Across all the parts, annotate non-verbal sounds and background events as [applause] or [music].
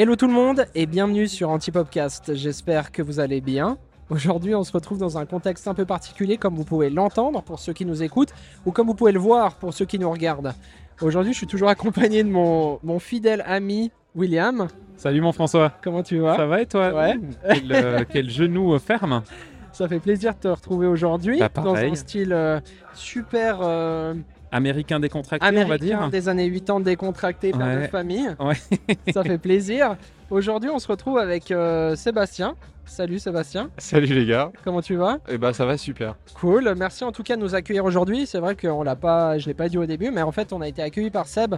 Hello tout le monde et bienvenue sur Antipopcast. J'espère que vous allez bien. Aujourd'hui, on se retrouve dans un contexte un peu particulier, comme vous pouvez l'entendre pour ceux qui nous écoutent, ou comme vous pouvez le voir pour ceux qui nous regardent. Aujourd'hui, je suis toujours accompagné de mon, mon fidèle ami William. Salut mon François. Comment tu vas? Ça va et toi? Ouais. Quel, euh, [laughs] quel genou euh, ferme. Ça fait plaisir de te retrouver aujourd'hui Bah, dans un style euh, super euh, Américain décontracté, on va américain dire. des années 80 décontracté, père de Ouais. famille. [laughs] Ouais. Ça fait plaisir. Aujourd'hui, on se retrouve avec euh, Sébastien. Salut Sébastien, Salut les gars, comment tu vas? Et bah ça va super. Cool, merci en tout cas de nous accueillir aujourd'hui. C'est vrai qu'on l'a pas, je l'ai pas dit au début, mais en fait on a été accueillis par Seb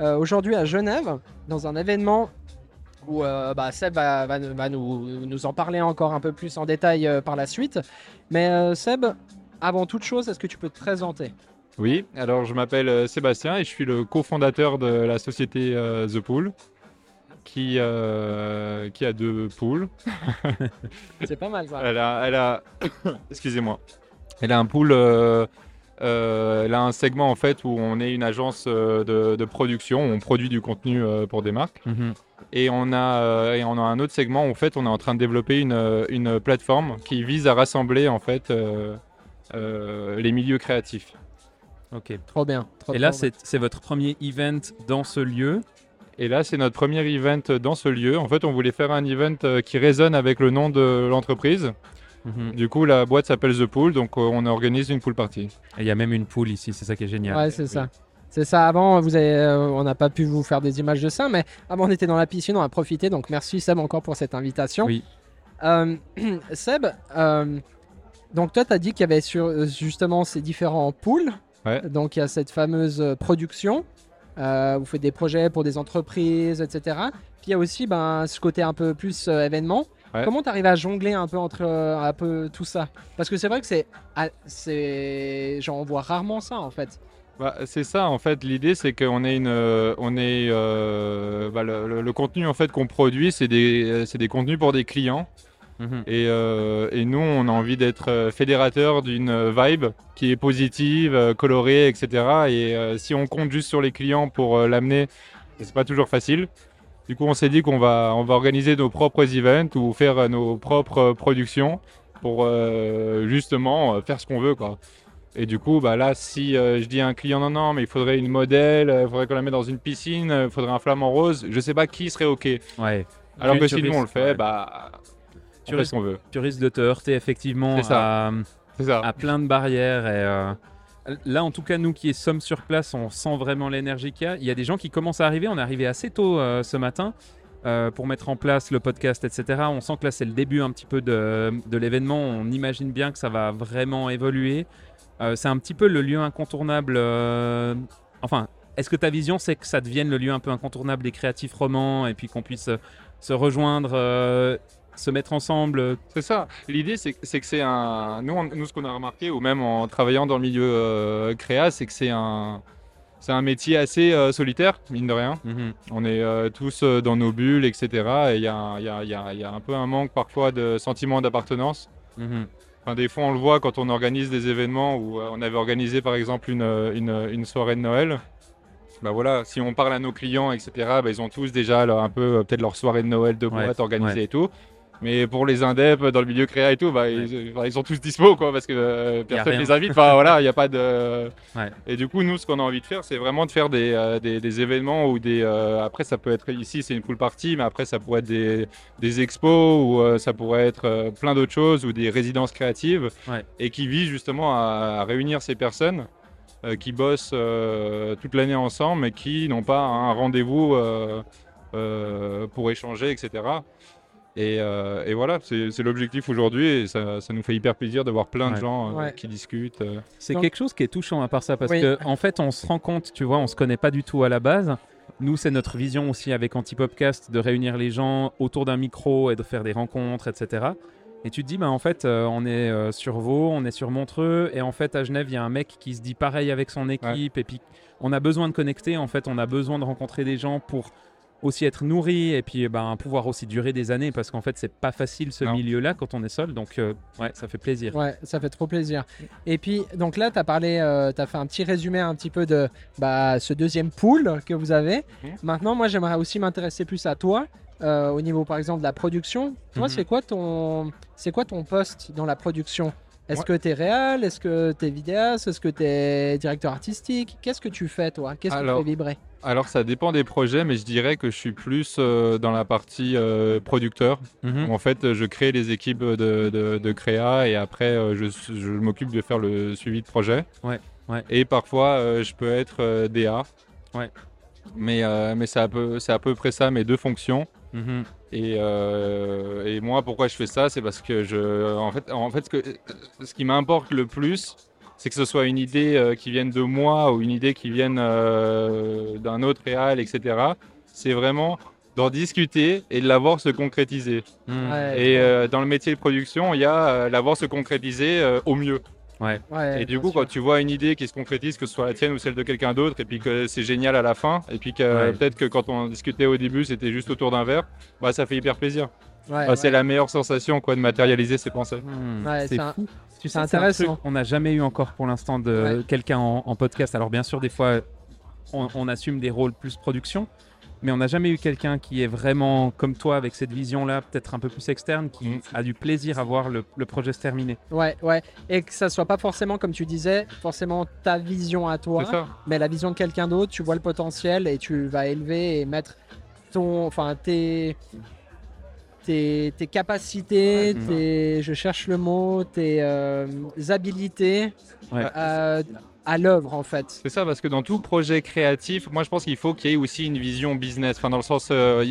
euh, aujourd'hui à Genève dans un événement où euh, bah, Seb va, va- va nous, nous en parler encore un peu plus en détail euh, par la suite. Mais euh, Seb, avant toute chose, est-ce que tu peux te présenter? Oui, alors je m'appelle euh, Sébastien et je suis le cofondateur de la société euh, The Pool qui, euh, qui a deux poules. [laughs] C'est pas mal ça. Elle a, elle a... [coughs] excusez-moi, elle a un pool, euh, euh, elle a un segment en fait où on est une agence euh, de, de production, où on produit du contenu euh, pour des marques. Mhm. Et on a, euh, et on a un autre segment où en fait on est en train de développer une, une plateforme qui vise à rassembler en fait euh, euh, les milieux créatifs. Ok. Trop bien. trop, Et là, c'est votre premier event dans ce lieu. Et là, c'est notre premier event dans ce lieu. En fait, on voulait faire un event euh, qui résonne avec le nom de l'entreprise. Mhm. Du coup, la boîte s'appelle The Pool, donc euh, on organise une pool party. Et il y a même une poule ici, c'est ça qui est génial. Ouais, c'est ça. C'est ça. Avant, vous avez, euh, on n'a pas pu vous faire des images de ça, mais avant, on était dans la piscine, on a profité. Donc, merci Seb encore pour cette invitation. Oui. Euh, [clears throat] Seb, euh, donc toi, tu as dit qu'il y avait sur, justement ces différents pools. Ouais. Donc, il y a cette fameuse euh, production. Euh, vous faites des projets pour des entreprises, etc. Puis il y a aussi ben, ce côté un peu plus euh, événement. Ouais. Comment tu arrives à jongler un peu entre euh, un peu tout ça? Parce que c'est vrai que c'est, ah, c'est, j'en vois rarement ça en fait. Bah, c'est ça, en fait. L'idée, c'est qu'on est une, on est, bah, le, le- le contenu en fait qu'on produit, c'est des, c'est des contenus pour des clients. Mhm. Et, euh, et nous, on a envie d'être euh, fédérateur d'une vibe qui est positive, euh, colorée, etc. Et euh, si on compte juste sur les clients pour euh, l'amener, c'est pas toujours facile. Du coup, on s'est dit qu'on va, on va organiser nos propres events ou faire nos propres productions pour justement faire ce qu'on veut, quoi. Et du coup, bah là, si euh, je dis à un client non, non, mais il faudrait une modèle, il faudrait qu'on la mette dans une piscine, il faudrait un flamant rose, je sais pas qui serait OK. Ouais. Alors que si nous on le fait, ouais. bah, Tu risques- veut. Tu risques de te heurter effectivement ça. à, ça. à plein de barrières. Et, euh, Là, en tout cas, nous qui sommes sur place, on sent vraiment l'énergie qu'il y a. Il y a des gens qui commencent à arriver. On est arrivé assez tôt euh, ce matin euh, pour mettre en place le podcast, etc. On sent que là, c'est le début un petit peu de, de l'événement. On imagine bien que ça va vraiment évoluer. Euh, c'est un petit peu le lieu incontournable. Enfin, est-ce que ta vision, c'est que ça devienne le lieu un peu incontournable des créatifs romans et puis qu'on puisse se rejoindre, se mettre ensemble C'est ça. L'idée, c'est que c'est un. Nous, on- nous, ce qu'on a remarqué, ou même en travaillant dans le milieu euh, créa, c'est que c'est un. C'est un métier assez euh, solitaire, mine de rien. mhm. On est euh, tous euh, dans nos bulles, etc. Et il y a, un- il y, y y a un peu un manque parfois de sentiment d'appartenance. Mhm. Enfin, des fois, on le voit quand on organise des événements où on avait organisé par exemple une, une, une soirée de Noël. Bah voilà, si on parle à nos clients, etc., bah, ils ont tous déjà leur- un peu peut-être leur soirée de Noël de Ouais, boîte organisée ouais. et tout. Mais pour les indeps dans le milieu créa et tout, bah, ils, enfin, ils sont tous dispo quoi, parce que euh, personne rien. les invite. Enfin voilà, il n'y a pas de. [laughs] Ouais. Et du coup, nous, ce qu'on a envie de faire, c'est vraiment de faire des, euh, des, des événements ou des. euh, après, ça peut être ici, c'est une pool party, mais après, ça pourrait être des, des expos ou ça pourrait être plein d'autres choses ou des résidences créatives Ouais. et qui visent justement à, à réunir ces personnes qui bossent toute l'année ensemble mais qui n'ont pas un rendez-vous pour échanger, etc. Et, euh, et voilà, c'est l'objectif aujourd'hui et ça, ça nous fait hyper plaisir de voir plein de Ouais. gens euh, Ouais. qui discutent. euh. C'est quelque chose qui est touchant à part ça parce Oui. que en fait on se rend compte, tu vois, on se connaît pas du tout à la base. Nous, c'est notre vision aussi avec Antipopcast de réunir les gens autour d'un micro et de faire des rencontres, etc. Et tu te dis, bah en fait, euh, on est euh, sur Vaud, on est sur Montreux, et en fait à Genève, il y a un mec qui se dit pareil avec son équipe, et puis on a besoin de connecter, en fait, on a besoin de rencontrer des gens pour aussi être nourri et puis ben, pouvoir aussi durer des années parce qu'en fait c'est pas facile ce milieu-là quand on est seul donc euh, ouais ça fait plaisir. Ouais, ça fait trop plaisir. Et puis, donc là, tu as parlé, tu as fait un petit résumé un petit peu de bah, ce deuxième pool que vous avez. Mhm. Maintenant, moi, j'aimerais aussi m'intéresser plus à toi. euh, au niveau par exemple de la production. Toi, Mhm. c'est quoi ton c'est quoi ton poste dans la production? Est-ce Ouais. que tu es réel Est-ce que tu es vidéaste? Est-ce que tu es directeur artistique? Qu'est-ce que tu fais toi? Qu'est-ce qui te Alors, fait vibrer? Alors ça dépend des projets, mais je dirais que je suis plus euh, dans la partie euh, producteur. Mhm. En fait, je crée les équipes de, de, de créa et après, euh, je, je m'occupe de faire le suivi de projet. Ouais, ouais. Et parfois, euh, je peux être DA. Ouais. Mais, mais c'est à, peu- à peu près ça mes deux fonctions. Mhm. Et, euh, et moi, pourquoi je fais ça C'est parce que je, en fait, en fait ce, que, ce qui m'importe le plus, c'est que ce soit une idée euh, qui vienne de moi ou une idée qui vienne euh, d'un autre réal, etc. C'est vraiment d'en discuter et de la voir se concrétiser. Ouais, Et euh, dans le métier de production, il y a euh, la voir se concrétiser euh, au mieux. Ouais, et du coup, sûr. quand tu vois une idée qui se concrétise, que ce soit la tienne ou celle de quelqu'un d'autre, et puis que c'est génial à la fin, et puis que Ouais. peut-être que quand on discutait au début, c'était juste autour d'un verre, bah, ça fait hyper plaisir. Ouais, Bah, C'est la meilleure sensation quoi, de matérialiser ses pensées. Ouais, c'est un- fou. Tu sais, un intéressant. truc qu'on n'a jamais eu encore pour l'instant de Ouais. quelqu'un en, en podcast. Alors bien sûr, des fois, on, on assume des rôles plus production, mais on n'a jamais eu quelqu'un qui est vraiment comme toi avec cette vision-là, peut-être un peu plus externe, qui Mhm. a du plaisir à voir le, le projet se terminer. Ouais, ouais. Et que ça soit pas forcément, comme tu disais, forcément ta vision à toi, mais la vision de quelqu'un d'autre, tu vois le potentiel et tu vas élever et mettre ton, enfin tes, tes, tes capacités, Ouais. tes, je cherche le mot, tes euh, habilités Ouais. euh, à l'œuvre en fait. C'est ça, parce que dans tout projet créatif, moi je pense qu'il faut qu'il y ait aussi une vision business. Enfin, dans le sens, euh,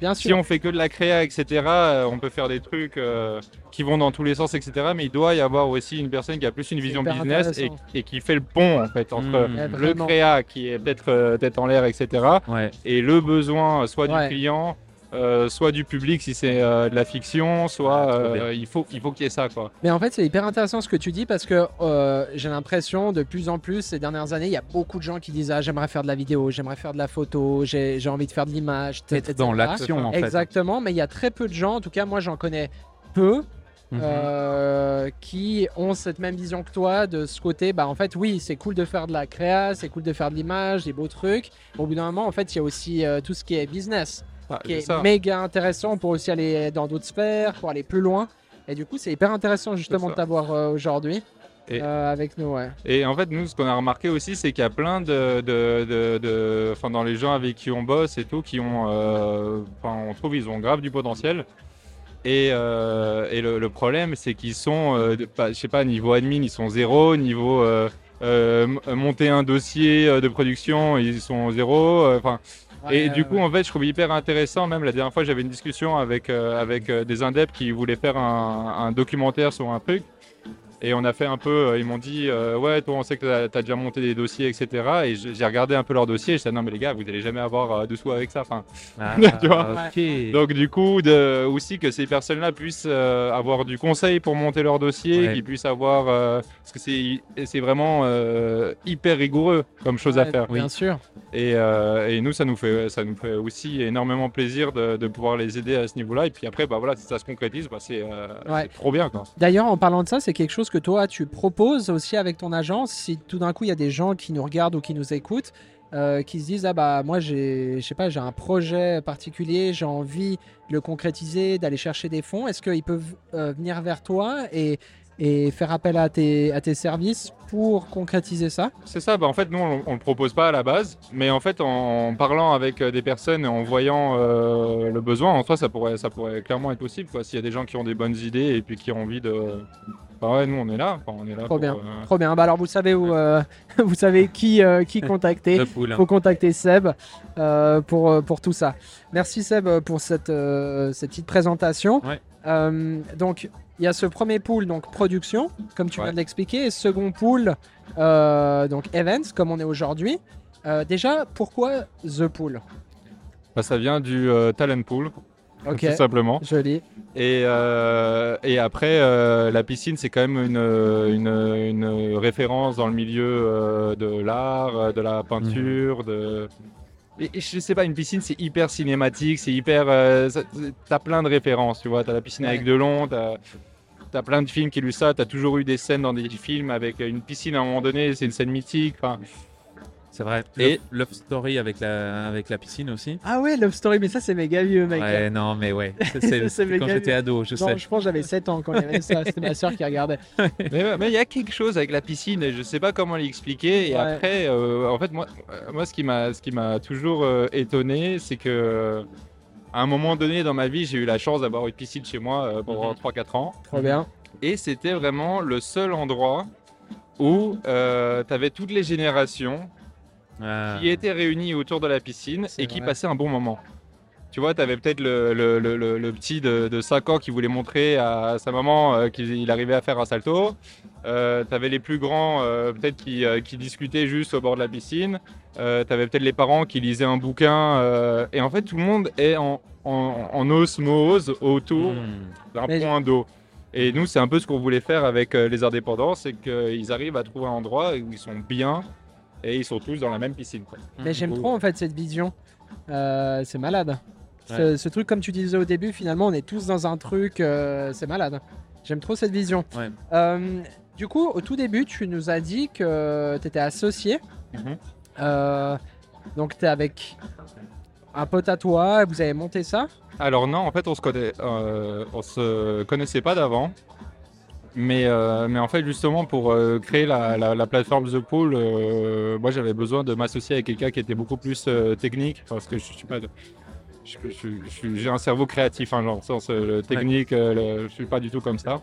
Bien si sûr. on fait que de la créa, etc., euh, on peut faire des trucs euh, qui vont dans tous les sens, etc. Mais il doit y avoir aussi une personne qui a plus une vision business et, qui fait le pont en fait entre. Ouais, le créa qui est peut-être euh, tête en l'air, etc. Ouais. et le besoin soit du client, euh, soit du public si c'est euh, de la fiction, soit Ah, euh, il faut il faut qu'il y ait ça quoi. Mais en fait, c'est hyper intéressant ce que tu dis parce que euh, j'ai l'impression de plus en plus ces dernières années, il y a beaucoup de gens qui disent ah j'aimerais faire de la vidéo, j'aimerais faire de la photo, j'ai j'ai envie de faire de l'image, Être dans l'action en fait. Exactement, mais il y a très peu de gens, en tout cas moi j'en connais peu, Mhm. euh, qui ont cette même vision que toi de ce côté. Bah en fait oui, c'est cool de faire de la créa, c'est cool de faire de l'image, des beaux trucs. Au bout d'un moment, en fait, il y a aussi euh, tout ce qui est business, Ah, qui est ça. méga intéressant pour aussi aller dans d'autres sphères, pour aller plus loin. Et du coup, c'est hyper intéressant justement de t'avoir euh, aujourd'hui Et- euh, avec nous. Ouais. Et en fait, nous, ce qu'on a remarqué aussi, c'est qu'il y a plein de, de, de, de- enfin, dans les gens avec qui on bosse et tout, qui ont, euh, enfin, on trouve, ils ont grave du potentiel. Et, euh, et le, le problème, c'est qu'ils sont, pas- je sais pas, niveau admin, ils sont zéro, niveau monter un dossier de production, ils sont zéro. euh, Et du coup, en fait, je trouve hyper intéressant. Même la dernière fois, j'avais une discussion avec, euh, avec euh, des indeps qui voulaient faire un, un documentaire sur un truc. Et on a fait un peu, euh, ils m'ont dit, euh, ouais, toi, on sait que tu as, déjà monté des dossiers, etc. Et j'ai regardé un peu leurs dossiers. Et je disais, non, mais les gars, vous allez jamais avoir euh, de sous avec ça. Enfin, Ah, [laughs] Tu vois. ok. donc, du coup, de, aussi que ces personnes-là puissent euh, avoir du conseil pour monter leur dossier, Ouais. qu'ils puissent avoir. euh, parce que c'est c'est vraiment euh, hyper rigoureux comme chose à faire. Bien sûr. Et, euh, et nous, ça nous fait, ça nous fait aussi énormément plaisir de, de pouvoir les aider à ce niveau-là. Et puis après, bah voilà, si ça se concrétise, bah c'est euh, Ouais. trop bien. D'ailleurs, en parlant de ça, c'est quelque chose que toi, tu proposes aussi avec ton agence. Si tout d'un coup, il y a des gens qui nous regardent ou qui nous écoutent, euh, qui se disent ah bah moi j'ai je sais pas j'ai un projet particulier j'ai envie de le concrétiser d'aller chercher des fonds est-ce qu'ils peuvent euh, venir vers toi et, et faire appel à tes, à tes services pour concrétiser ça? C'est ça, bah en fait, nous, on, on le propose pas à la base. Mais en fait, en, parlant avec euh, des personnes et en voyant le besoin, en soi, ça pourrait, ça pourrait clairement être possible. S'il y a des gens qui ont des bonnes idées et puis qui ont envie de. Bah ouais, nous, on est là. Enfin, on est là Trop pour, bien. euh, Trop bien. Bah alors vous savez où euh, [laughs] vous savez qui euh, qui contacter. Le pool. Il faut contacter Seb euh, pour, euh, pour tout ça. Merci Seb euh, pour cette, euh, cette petite présentation. Ouais. Euh, donc il y a ce premier pool donc production comme tu Ouais. viens de l'expliquer et second pool euh, donc events comme on est aujourd'hui. Euh, déjà pourquoi The Pool? Bah, ça vient du euh, talent pool, Tout simplement. Joli. Et, euh, et après, euh, la piscine, c'est quand même une, une, une référence dans le milieu euh, de l'art, de la peinture, de... Et, et je sais pas, une piscine, c'est hyper cinématique, c'est hyper... euh, t'as plein de références, tu vois. T'as la piscine Ouais. avec de long, t'as... T'as plein de films qui illustrent ça, t'as toujours eu des scènes dans des films avec une piscine à un moment donné, c'est une scène mythique. enfin, C'est vrai. Et- Love, Story avec la, avec la piscine aussi. Ah ouais, Love Story, mais ça c'est méga vieux, mec. Ouais, non, mais ouais. [laughs] C'est- quand j'étais ado, je Non, sais. je pense que j'avais 7 ans quand il y avait ça. C'était ma soeur qui regardait. [laughs] Mais mais il y a quelque chose avec la piscine et je sais pas comment l'expliquer. Et Ouais. après, euh, en fait, moi, euh, moi ce qui m'a ce qui m'a toujours euh, étonné, c'est que euh, à un moment donné dans ma vie, j'ai eu la chance d'avoir une piscine chez moi euh, pendant Mhm. 3-4 ans. Trop bien. Et c'était vraiment le seul endroit où tu avais toutes les générations Ah. qui étaient réunies autour de la piscine et qui vrai. passaient un bon moment. Tu vois, tu avais peut-être le, le- le- le- le petit de, de 5 ans qui voulait montrer à sa maman euh, qu'il il arrivait à faire un salto. tu avais les plus grands, euh, peut-être, qui, euh, qui discutaient juste au bord de la piscine. tu avais peut-être les parents qui lisaient un bouquin. euh, et en fait, tout le monde est en, en- en osmose autour Hmm. d'un Mais- point d'eau. Et nous, c'est un peu ce qu'on voulait faire avec euh, les indépendants, c'est qu'ils arrivent à trouver un endroit où ils sont bien et ils sont tous dans la même piscine. quoi. Mais j'aime trop en fait cette vision. Euh, c'est malade. Ce, ce truc, comme tu disais au début, finalement, on est tous dans un truc. euh, c'est malade. J'aime trop cette vision. Ouais. Euh, du coup, au tout début, tu nous as dit que tu étais associé. Mhm. Euh, donc, tu es avec un pote à toi. Vous avez monté ça. Alors non, en fait, on se connaît, euh, on se connaissait pas d'avant. Mais, euh, mais en fait, justement, pour euh, créer la, la- la plateforme The Pool, euh, moi j'avais besoin de m'associer avec quelqu'un qui était beaucoup plus technique parce que je suis pas. J'ai un cerveau créatif, hein, genre, le sens le technique, le- je suis pas du tout comme ça.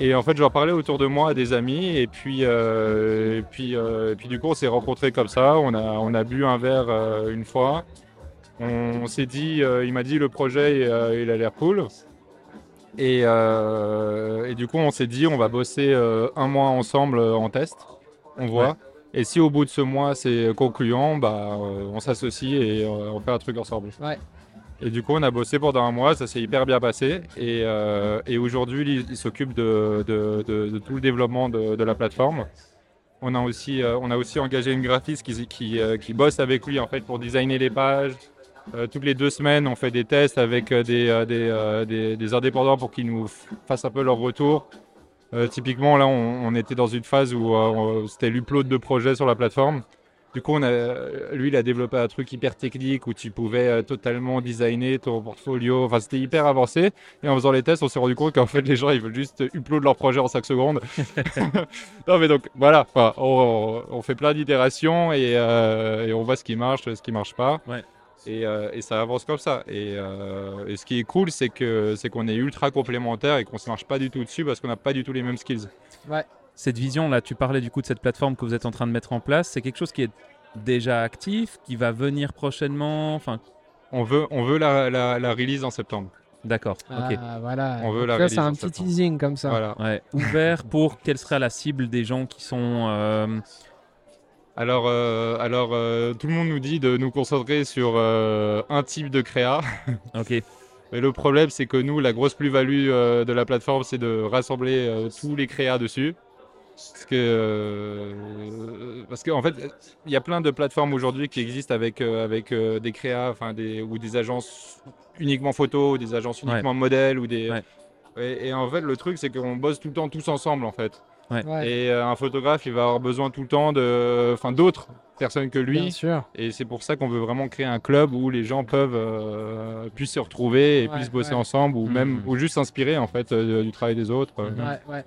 Et en fait, j'en parlais autour de moi à des amis, et puis, et puis, et puis du coup, on s'est rencontrés comme ça. On a, on a bu un verre une fois. On, s'est dit, il m'a dit le projet, il a l'air cool. Et, euh, et du coup, on s'est dit, on va bosser euh, un mois ensemble euh, en test. On voit. Et si au bout de ce mois c'est concluant, bah, on s'associe et on fait un truc ensemble. Ouais. Et du coup, on a bossé pendant un mois, ça s'est hyper bien passé. Et, euh, et aujourd'hui, il, il s'occupe de, de- de- de tout le développement de, de la plateforme. On a aussi, euh, on a aussi engagé une graphiste qui, qui, euh, qui bosse avec lui en fait pour designer les pages. Euh, toutes les deux semaines, on fait des tests avec euh, des, euh, des, euh, des- des indépendants pour qu'ils nous fassent un peu leur retour. Typiquement, là, on, on était dans une phase où c'était l'upload de projets sur la plateforme. Du coup, on a, lui, il a développé un truc hyper technique où tu pouvais totalement designer ton portfolio. Enfin, c'était hyper avancé. Et en faisant les tests, on s'est rendu compte qu'en fait, les gens, ils veulent juste upload leur projet en 5 secondes. [laughs] non, mais donc, voilà. Enfin, on, on fait plein d'itérations et, et on voit ce qui marche, ce qui marche pas. Ouais. Et, euh, et ça avance comme ça. Et, euh, et ce qui est cool, c'est que c'est qu'on est ultra complémentaires et qu'on se marche pas du tout dessus parce qu'on n'a pas du tout les mêmes skills. Cette vision, là, tu parlais du coup de cette plateforme que vous êtes en train de mettre en place. C'est quelque chose qui est déjà actif, qui va venir prochainement. Enfin, On veut, on veut la, la- la release en septembre. d'accord. Ok. Ah, voilà. On veut la vois, release C'est un petit septembre. teasing comme ça. Voilà. Ouais. [laughs] Ouvert pour quelle sera la cible des gens qui sont. euh, Alors, euh, alors euh, tout le monde nous dit de nous concentrer sur euh, un type de créa. [laughs] Ok. Mais le problème, c'est que nous, la grosse plus-value de la plateforme, c'est de rassembler tous les créas dessus. Parce que, parce qu'en fait, il y a plein de plateformes aujourd'hui qui existent avec, avec des créas, enfin des, ou des agences uniquement photo, ou des agences Ouais. uniquement modèles, ou des. Ouais. Et, et en fait, le truc, c'est qu'on bosse tout le temps tous ensemble, en fait. Ouais, Et euh, un photographe, il va avoir besoin tout le temps de, enfin, d'autres personnes que lui. bien sûr. Et c'est pour ça qu'on veut vraiment créer un club où les gens peuvent euh, puissent se retrouver et Ouais, puissent bosser ouais. ensemble ou Mhm. même ou juste s'inspirer en fait euh, du travail des autres. euh. Mhm. Ouais, ouais.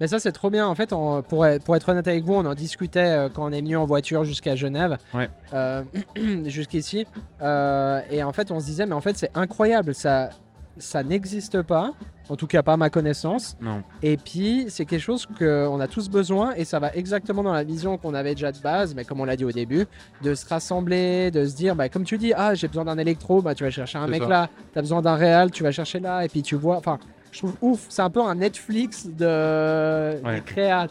Mais ça, c'est trop bien. En fait, on- pour, être, pour être honnête avec vous, on en discutait euh, quand on est venu en voiture jusqu'à Genève, Ouais. euh, [clears throat] jusqu'ici. Euh, et en fait, on se disait, mais en fait, c'est incroyable. Ça, ça n'existe pas, en tout cas pas à ma connaissance. Non. Et puis, c'est quelque chose qu'on a tous besoin et ça va exactement dans la vision qu'on avait déjà de base, mais comme on l'a dit au début, de se rassembler, de se dire, bah, comme tu dis, ah, j'ai besoin d'un électro, bah, tu vas chercher un mec ça. là, tu as besoin d'un réal, tu vas chercher là, et puis tu vois, enfin, je trouve ouf, c'est un peu un Netflix de Ouais.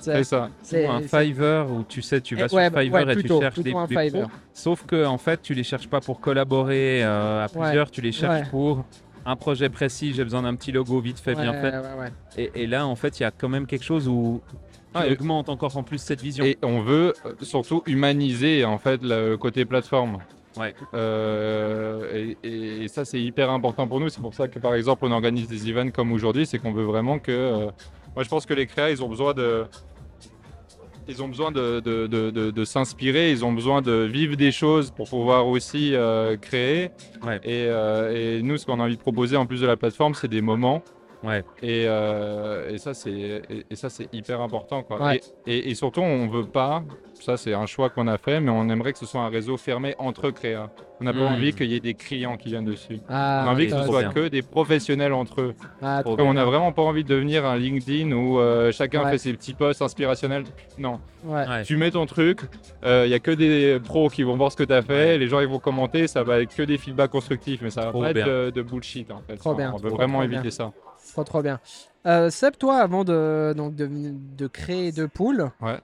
C'est ça. C'est- un Fiverr où tu sais, tu vas Eh, sur ouais, Fiverr ouais, et tu cherches des, des pros. Sauf que en fait, tu les cherches pas pour collaborer euh, à plusieurs, tu les cherches pour un projet précis. J'ai besoin d'un petit logo vite fait, bien fait. ouais, ouais. Et, et là, en fait, il y a quand même quelque chose où tu Ah, et- augmentes encore en plus cette vision. Et on veut euh, surtout humaniser en fait le côté plateforme. Ouais. Euh, et, et- et ça c'est hyper important pour nous. C'est pour ça que par exemple on organise des events comme aujourd'hui, c'est qu'on veut vraiment que. euh, moi je pense que les créas ils ont besoin de ils ont besoin de, de, de- de- s'inspirer, ils ont besoin de vivre des choses pour pouvoir aussi euh, créer. Ouais. Et, euh, et nous, ce qu'on a envie de proposer en plus de la plateforme, c'est des moments. Ouais. Et, euh, et ça, c'est et, et ça, c'est hyper important. Quoi. Ouais. Et, et- et surtout, on veut pas, ça c'est un choix qu'on a fait, mais on aimerait que ce soit un réseau fermé entre créas. On n'a pas Mm. envie qu'il y ait des clients qui viennent dessus. Ah, on a envie que ce soit bien. que des professionnels entre eux. ah, on n'a vraiment pas envie de devenir un LinkedIn où euh, chacun Ouais. fait ses petits posts inspirationnels. Non, Ouais. Ouais. tu mets ton truc, il y a que des pros qui vont voir ce que tu as fait, les gens ils vont commenter, ça va être que des feedbacks constructifs, mais ça va Trop pas bien. être de, de bullshit en fait. Trop Enfin, bien, On veut trop, vraiment trop éviter bien. ça. Trop trop bien. Euh, Seb, toi, avant de, donc de, de créer deux poules, Ouais.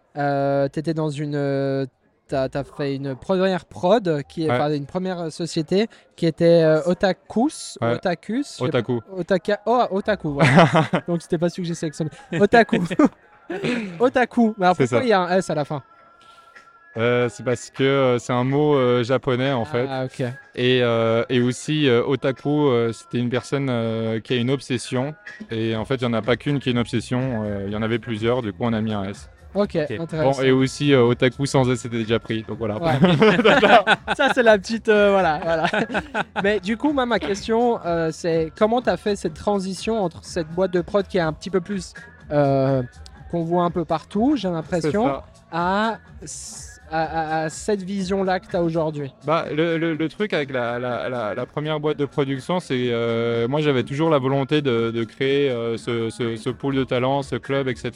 tu étais dans une. euh, T'as as fait une première prod, qui est Ouais. enfin, une première société qui était euh, Otakus, Ouais. Otakus, Otaku. Otaka, oh, Otaku, [laughs] donc c'était pas celui que j'ai sélectionné. Otaku. [laughs] Otaku. Mais alors pourquoi ça. il y a un S à la fin? Euh, c'est parce que euh, c'est un mot euh, japonais en fait. Ah, ok. Et, euh, et aussi, euh, otaku, euh, c'était une personne euh, qui a une obsession. Et en fait, il n'y en a pas qu'une qui a une obsession, euh, il y en avait plusieurs, du coup, on a mis un S. Ok, intéressant. Bon, et aussi, euh, otaku sans S, c'était déjà pris. Donc voilà. Ouais. [laughs] [laughs] ça, c'est la petite. euh, voilà, voilà. [laughs] Mais du coup, moi, ma question, euh, c'est comment tu as fait cette transition entre cette boîte de prod qui est un petit peu plus. euh, qu'on voit un peu partout, j'ai l'impression, à, à, à- à cette vision-là que tu as aujourd'hui? Bah, le, le- le truc avec la, la- la- la première boîte de production, c'est euh, moi j'avais toujours la volonté de, de créer euh, ce, ce- ce pool de talents, ce club, etc.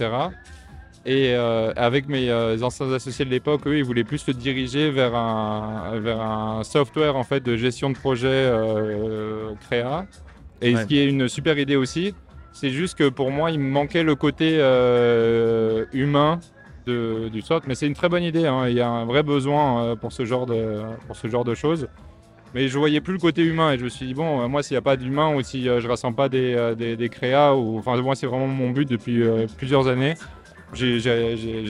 Et euh, avec mes euh, anciens associés de l'époque, eux, ils voulaient plus se diriger vers un, vers un software en fait de gestion de projet euh, créa. Et Ouais. ce qui est une super idée aussi, c'est juste que pour moi, il me manquait le côté euh, humain de- du soft. Mais c'est une très bonne idée. hein. Il y a un vrai besoin euh, pour ce genre de, pour ce genre de choses. Mais je voyais plus le côté humain et je me suis dit bon, euh, moi s'il n'y a pas d'humain ou si euh, je rassemble pas des, des, des créas ou enfin moi c'est vraiment mon but depuis plusieurs années. J'ai-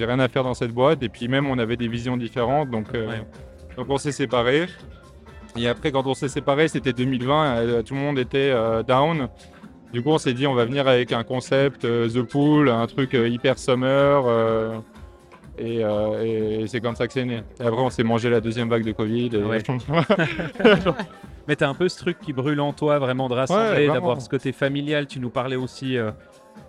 rien à faire dans cette boîte et puis même on avait des visions différentes donc euh, donc on s'est séparés. Et après quand on s'est séparés c'était 2020, euh, tout le monde était euh, down. Du coup on s'est dit on va venir avec un concept euh, The Pool, un truc hyper summer. Euh, et, euh, et- et c'est comme ça que c'est né. Et après, on s'est mangé la deuxième vague de Covid. et- Ouais. [laughs] Mais t'as un peu ce truc qui brûle en toi, vraiment de rassembler, d'avoir ce côté familial. Tu nous parlais aussi euh,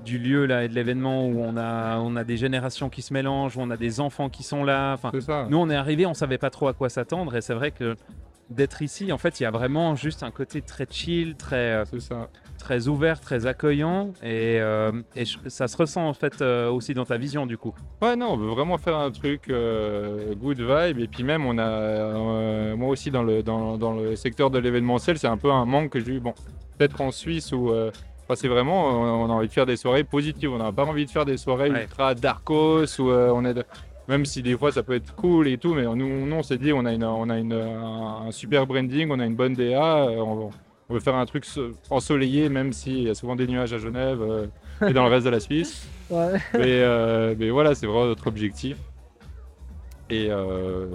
du lieu là et de l'événement où on a, on a des générations qui se mélangent, où on a des enfants qui sont là. Enfin, ça. nous, on est arrivé, on savait pas trop à quoi s'attendre, et c'est vrai que d'être ici, en fait, il y a vraiment juste un côté très chill, très, euh, ça. très ouvert, très accueillant, et, euh, et ça se ressent en fait euh, aussi dans ta vision du coup. Ouais, non, on veut vraiment faire un truc euh, good vibe. Et puis même, on a, moi aussi dans le, dans, dans le secteur de l'événementiel, c'est un peu un manque que j'ai eu. Bon, peut-être en Suisse euh, enfin, c'est vraiment, on on a envie de faire des soirées positives. On n'a pas envie de faire des soirées Ouais. ultra darkos où euh, on est, de- même si des fois ça peut être cool et tout, mais nous, nous, on s'est dit, on a, une, on a une, un, un super branding, on a une bonne DA. euh, on, on veut faire un truc so- ensoleillé, même s'il y a souvent des nuages à Genève euh, et dans le reste de la Suisse [laughs] Ouais. mais, euh, mais voilà, c'est vraiment notre objectif. Et, euh,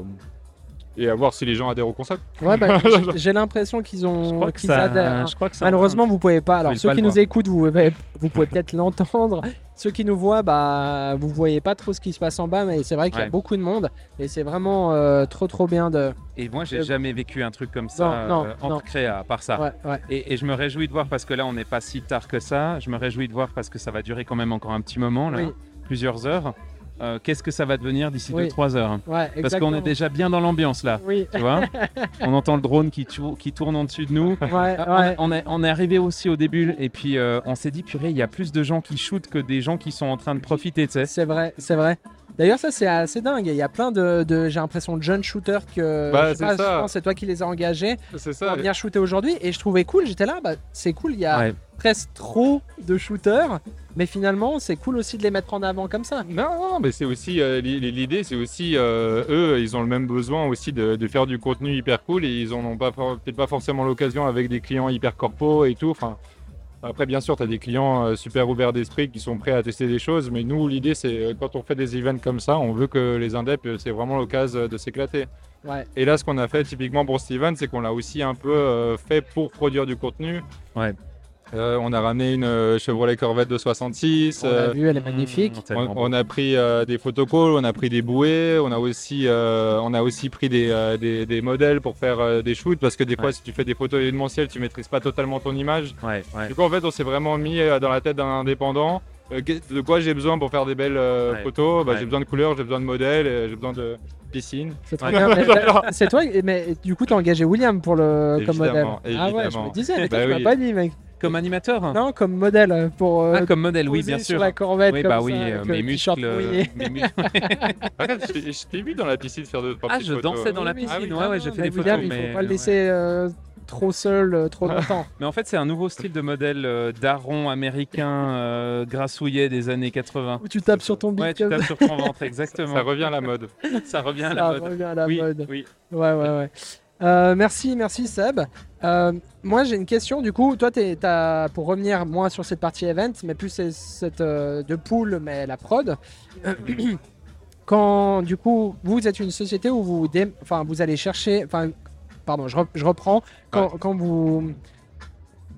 et à voir si les gens adhèrent au concept. Ouais, bah, [laughs] j'ai l'impression qu'ils Je ont qu'ils adhèrent. je crois que ça- Malheureusement, vous pouvez pas. Alors, ceux pas qui nous voir. écoutent, vous, pouvez- vous pouvez peut-être l'entendre. Ceux qui nous voient, bah, vous voyez pas trop ce qui se passe en bas, mais c'est vrai qu'il y a Ouais. beaucoup de monde et c'est vraiment euh, trop, trop bien de. Et moi, j'ai Euh, jamais vécu un truc comme ça Non, non, euh, non. créa, à part ça. Ouais, ouais. Et, et je me réjouis de voir parce que là, on n'est pas si tard que ça. Je me réjouis de voir parce que ça va durer quand même encore un petit moment, là, Oui. plusieurs heures. Euh, Qu'est-ce que ça va devenir d'ici Oui. 2-3 heures hein. Ouais, Parce qu'on est déjà bien dans l'ambiance là, Oui, tu vois. [laughs] on entend le drone qui, tou- qui tourne en dessus de nous. ouais, Ah, on- ouais. On, est, on est arrivé aussi au début et puis euh, on s'est dit, purée, il y a plus de gens qui shootent que des gens qui sont en train de profiter. C'est vrai, c'est vrai. D'ailleurs, ça, c'est assez dingue. Il y a plein de, de- j'ai l'impression, de jeunes shooters que Bah, je sais c'est pas, ça. je pense que c'est toi qui les as engagés C'est pour ça. venir shooter aujourd'hui. Et je trouvais cool. J'étais là, bah, c'est cool. Il y a Ouais. presque trop de shooters, mais finalement, c'est cool aussi de les mettre en avant comme ça. Non, non, mais c'est aussi euh, l'i- l'idée, c'est aussi euh, eux, ils ont le même besoin aussi de, de faire du contenu hyper cool et ils en ont pas peut-être pas forcément l'occasion avec des clients hyper corpo et tout. Enfin, après, bien sûr, tu as des clients euh, super ouverts d'esprit qui sont prêts à tester des choses, mais nous, l'idée, c'est quand on fait des events comme ça, on veut que les indeps, euh, c'est vraiment l'occasion de s'éclater. Ouais. Et là, ce qu'on a fait typiquement pour Steven, c'est qu'on l'a aussi un peu euh, fait pour produire du contenu. Ouais. Euh, on a ramené une euh, Chevrolet Corvette de 66. On l'a euh, vu, elle est magnifique. Mmh, on, a pris euh, des photocalls, on a pris des bouées, on a aussi, euh, on a aussi pris des, euh, des, des modèles pour faire euh, des shoots parce que des fois, Ouais. si tu fais des photos événementielles, tu maîtrises pas totalement ton image. Ouais, ouais. Du coup, en fait, on s'est vraiment mis euh, dans la tête d'un indépendant. Euh, de quoi j'ai besoin pour faire des belles euh, Ouais. photos? Bah, Ouais. J'ai besoin de couleurs, j'ai besoin de modèles, j'ai besoin de piscine. C'est Ouais. [laughs] toi, mais du coup, t'as engagé William pour le comme modèle. Évidemment, Ah ouais, je me disais, mais Bah tu m'as pas dit, mec. Comme animateur Non, comme modèle pour. euh, Ah, comme modèle, oui, bien sur sûr. la corvette. Oui, comme bah ça, oui, avec euh, le mes muscles. [laughs] euh, mes je t'ai- je t'ai vu dans la piscine faire deux Ah, je photos. dansais dans la piscine, oui. ouais, ouais, Ah, j'ai fait mais des photos. il faut mais, pas le laisser euh, trop seul euh, trop longtemps. Mais en fait, c'est un nouveau style de modèle euh, daron américain euh, grassouillet des années 80. Où tu tapes sur ton bit Ouais, tu tapes sur ton ventre, exactement. Ça revient à la mode. Ça revient à ça, la mode. revient à la oui, mode. oui. Ouais, ouais, ouais. Euh, merci, merci Seb. Euh, moi j'ai une question du coup. Toi, t'es- t'as- pour revenir moins sur cette partie event, mais plus c'est cette euh, de pool, mais la prod. Euh, [clears throat] quand du coup vous êtes une société où vous, dé- enfin vous allez chercher, enfin pardon, je, re- je reprends. Quand, quand vous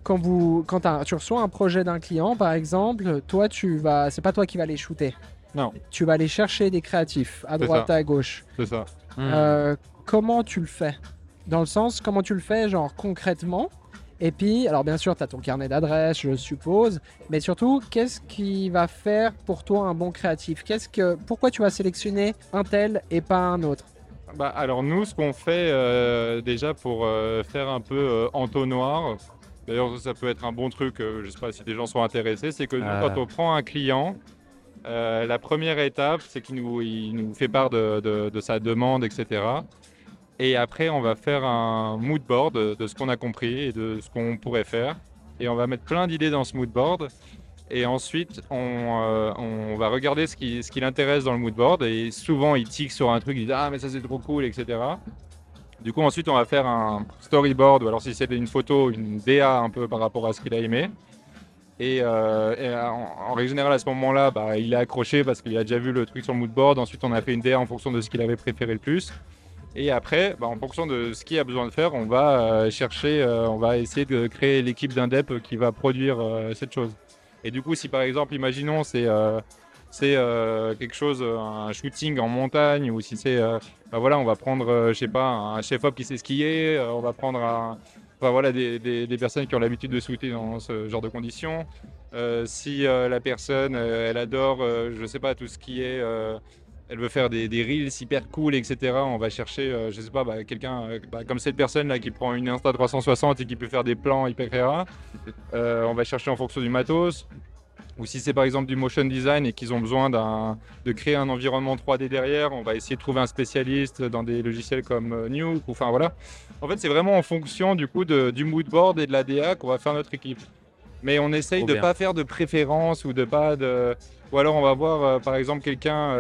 quand vous quand tu reçois un projet d'un client par exemple, toi tu vas, c'est pas toi qui vas les shooter. Non. Tu vas aller chercher des créatifs à C'est droite ça. à gauche. C'est ça. Hmm. Euh, comment tu le fais? Dans le sens, comment tu le fais, genre concrètement? Et puis, alors bien sûr, tu as ton carnet d'adresses, je suppose, mais surtout, qu'est-ce qui va faire pour toi un bon créatif? Qu'est-ce que, Pourquoi tu vas sélectionner un tel et pas un autre? Bah, alors nous, ce qu'on fait euh, déjà pour euh, faire un peu euh, entonnoir, d'ailleurs ça peut être un bon truc, euh, je sais pas si des gens sont intéressés, c'est que nous, Ah. quand on prend un client, euh, la première étape, c'est qu'il nous, il nous fait part de, de- de sa demande, etc. Et après, on va faire un mood board de, ce qu'on a compris et de ce qu'on pourrait faire. Et on va mettre plein d'idées dans ce mood board. Et ensuite, on, euh, va regarder ce qui, ce l'intéresse dans le mood board. Et souvent, il tique sur un truc, il dit Ah, mais ça c'est trop cool, etc. Du coup, ensuite, on va faire un storyboard, ou alors si c'est une photo, une DA un peu par rapport à ce qu'il a aimé. Et, euh, en, règle générale, à ce moment-là, bah, il est accroché parce qu'il a déjà vu le truc sur le mood board. Ensuite, on a fait une DA en fonction de ce qu'il avait préféré le plus. Et après, bah, en fonction de ce qu'il a besoin de faire, on va euh, chercher, euh, on va essayer de créer l'équipe d'Indep qui va produire euh, cette chose. Et du coup, si par exemple, imaginons, c'est c'est quelque chose, un shooting en montagne, ou si c'est, bah voilà, on va prendre, euh, je sais pas, un chef-op qui sait skier, on va prendre un, enfin, voilà, des, personnes qui ont l'habitude de shooter dans ce genre de conditions. Si la personne, elle adore, je sais pas, tout ce qui est, elle veut faire des, des reels hyper cool, etc. On va chercher, euh, je sais pas, bah, quelqu'un euh, bah, comme cette personne là qui prend une Insta 360 et qui peut faire des plans hyper. Euh, on va chercher en fonction du matos. Ou si c'est par exemple du motion design et qu'ils ont besoin de créer un environnement 3D derrière, on va essayer de trouver un spécialiste dans des logiciels comme euh, Nuke. ou- Enfin voilà. En fait, c'est vraiment en fonction du coup de- du mood board et de la DA qu'on va faire notre équipe. Mais on essaye Trop de bien. pas faire de préférence ou de pas de. Ou alors on va voir euh, par exemple quelqu'un.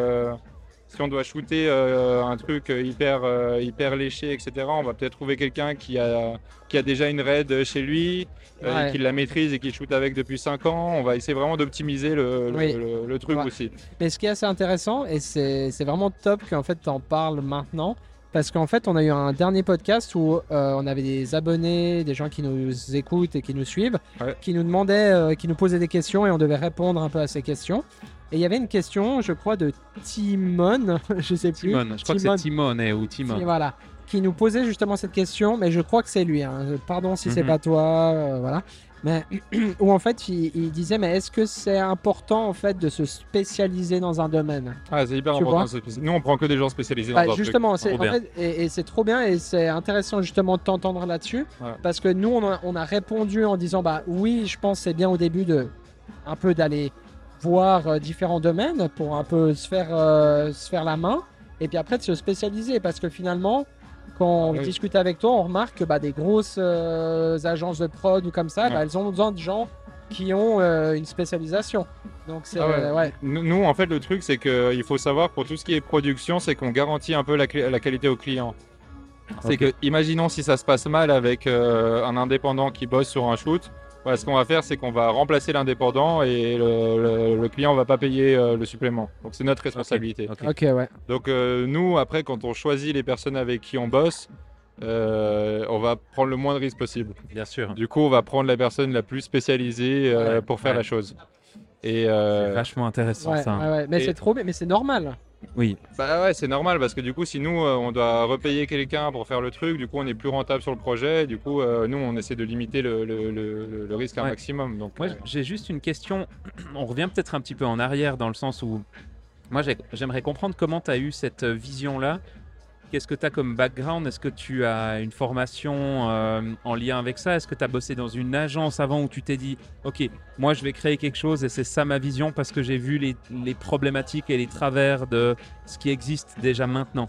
Si on doit shooter euh, un truc euh, hyper, euh, hyper léché, etc., on va peut-être trouver quelqu'un qui a, qui a déjà une raid chez lui, euh, Ouais. qui la maîtrise et qui shoot avec depuis 5 ans. On va essayer vraiment d'optimiser le, le- Oui. le- le truc Ouais. aussi. Mais ce qui est assez intéressant, et c'est c'est vraiment top qu'en fait tu en parles maintenant, parce qu'en fait on a eu un dernier podcast où on avait des abonnés, des gens qui nous écoutent et qui nous suivent, Ouais. qui nous demandaient, qui nous posaient des questions et on devait répondre un peu à ces questions. Et il y avait une question, je crois, de Timon, [laughs] je sais plus. Timon, je crois Timon. que c'est Timon eh, ou Timon. Qui- voilà, qui nous posait justement cette question, mais je crois que c'est lui. hein. Pardon si c'est Mhm. pas toi, euh, voilà. Mais [clears throat] où en fait il, il disait, mais est-ce que c'est important en fait de se spécialiser dans un domaine? Ah, c'est hyper Tu important. Nous, on prend que des gens spécialisés Bah, dans un truc. Justement, c'est et, et c'est trop bien et c'est intéressant justement de t'entendre là-dessus, Ouais. parce que nous on a, on a répondu en disant, bah oui, je pense que c'est bien au début de un peu d'aller voir euh, différents domaines pour un peu se faire, euh, se faire la main, et puis après de se spécialiser, parce que finalement, quand on Oui. discute avec toi, on remarque que bah, des grosses euh, agences de prod ou comme ça, Ouais. bah, elles ont besoin de gens qui ont euh, une spécialisation. Donc c'est Ah ouais. euh, ouais. Nous, en fait, le truc, c'est qu'il faut savoir pour tout ce qui est production, c'est qu'on garantit un peu la, la qualité au client. C'est que, imaginons si ça se passe mal avec euh, un indépendant qui bosse sur un shoot, voilà, ce qu'on va faire, c'est qu'on va remplacer l'indépendant et le, le- le client va pas payer euh, le supplément. Donc c'est notre responsabilité. Ok. Ouais. Donc euh, nous, après, quand on choisit les personnes avec qui on bosse, euh, on va prendre le moins de risques possible. Bien sûr. Du coup, on va prendre la personne la plus spécialisée euh, Ouais, pour faire ouais. la chose. Et C'est vachement intéressant Ouais, ça. ouais, ouais. Mais Et- c'est trop mais c'est normal. Oui, bah ouais, c'est normal parce que du coup, si nous, euh, on doit repayer quelqu'un pour faire le truc, du coup, on est plus rentable sur le projet. Du coup, euh, nous, on essaie de limiter le, le- le- le risque un Ouais. maximum. Donc, Moi, euh, j'ai juste une question. [clears throat] On revient peut-être un petit peu en arrière dans le sens où moi, j'ai- j'aimerais comprendre comment tu as eu cette vision-là. Qu'est-ce que tu as comme background? Est-ce que tu as une formation euh, en lien avec ça? Est-ce que tu as bossé dans une agence avant où tu t'es dit, OK, moi, je vais créer quelque chose et c'est ça ma vision parce que j'ai vu les, les problématiques et les travers de ce qui existe déjà maintenant?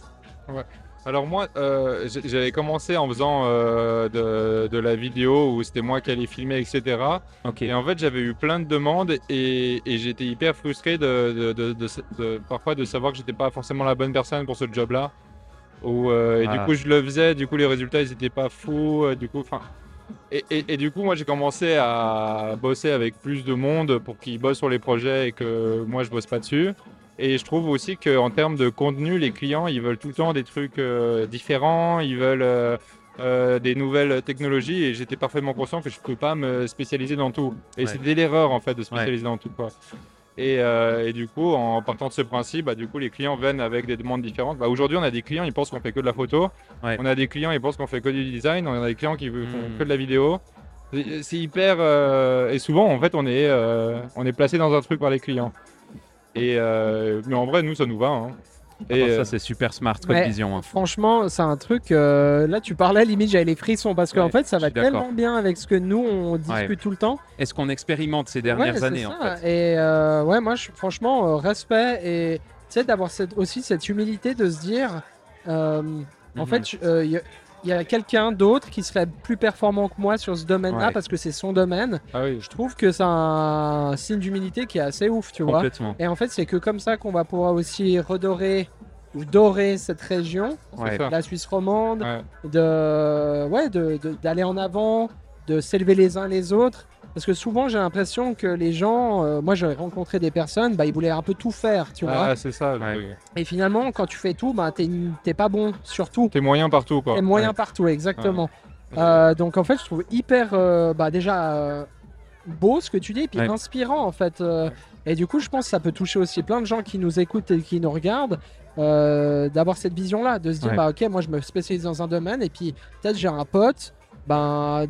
Alors moi, euh, j'avais commencé en faisant euh, de, de la vidéo où c'était moi qui allais filmer, etc. OK. Et en fait, j'avais eu plein de demandes et, et j'étais hyper frustré de- parfois de savoir que j'étais pas forcément la bonne personne pour ce job-là. Euh, et Ah. du coup, je le faisais, du coup, les résultats, ils étaient pas fous. euh, du coup, enfin. Et, et- et du coup, moi, j'ai commencé à bosser avec plus de monde pour qu'ils bossent sur les projets et que moi, je bosse pas dessus. Et je trouve aussi qu'en termes de contenu, les clients, ils veulent tout le temps des trucs euh, différents, ils veulent euh, des nouvelles technologies. Et j'étais parfaitement conscient que je ne pouvais pas me spécialiser dans tout. Et Ouais. c'était l'erreur, en fait, de spécialiser dans tout. Quoi. Et, euh, et du coup, en partant de ce principe, bah, du coup, les clients viennent avec des demandes différentes. Bah, Aujourd'hui, on a des clients, ils pensent qu'on fait que de la photo. Ouais. On a des clients, ils pensent qu'on fait que du design. On a des clients qui font Hmm. que de la vidéo. C'est- hyper. euh, et souvent, en fait, on est, euh, on est placé dans un truc par les clients. Et, mais en vrai, nous, ça nous va. hein. Et, Alors euh, ça, c'est super smart comme Ouais. vision. hein. Franchement, c'est un truc. euh, là, tu parlais, limite, j'avais les frissons parce qu'en Ouais, fait, ça va tellement bien avec ce que nous, on discute tout le temps. Est-ce qu'on expérimente ces dernières années en ça. fait Et euh, ouais, moi, je, franchement, euh, respect et tu sais, d'avoir cette, aussi cette humilité de se dire, euh, en Mhm. fait, il y, a- quelqu'un d'autre qui serait plus performant que moi sur ce domaine-là Ouais. parce que c'est son domaine. ah oui. Je trouve que c'est un signe d'humilité qui est assez ouf, tu vois. Et en fait, c'est que comme ça qu'on va pouvoir aussi redorer ou dorer cette région, Ouais. la Suisse romande, Ouais. de ouais de- de- d'aller en avant, de s'élever les uns les autres. Parce que souvent j'ai l'impression que les gens, euh, moi j'ai rencontré des personnes, bah, ils voulaient un peu tout faire, tu vois. Ah, c'est ça. Ouais. Et finalement, quand tu fais tout, bah, t'es t'es pas bon sur tout. T'es moyen partout, quoi. T'es moyen Ouais. partout, exactement. Euh, donc en fait, je trouve hyper euh, bah, déjà euh, beau ce que tu dis, et puis Ouais. inspirant en fait. euh, et du coup, je pense que ça peut toucher aussi plein de gens qui nous écoutent et qui nous regardent. euh, d'avoir cette vision là de se dire Ouais. bah ok moi je me spécialise dans un domaine et puis peut-être j'ai un pote ben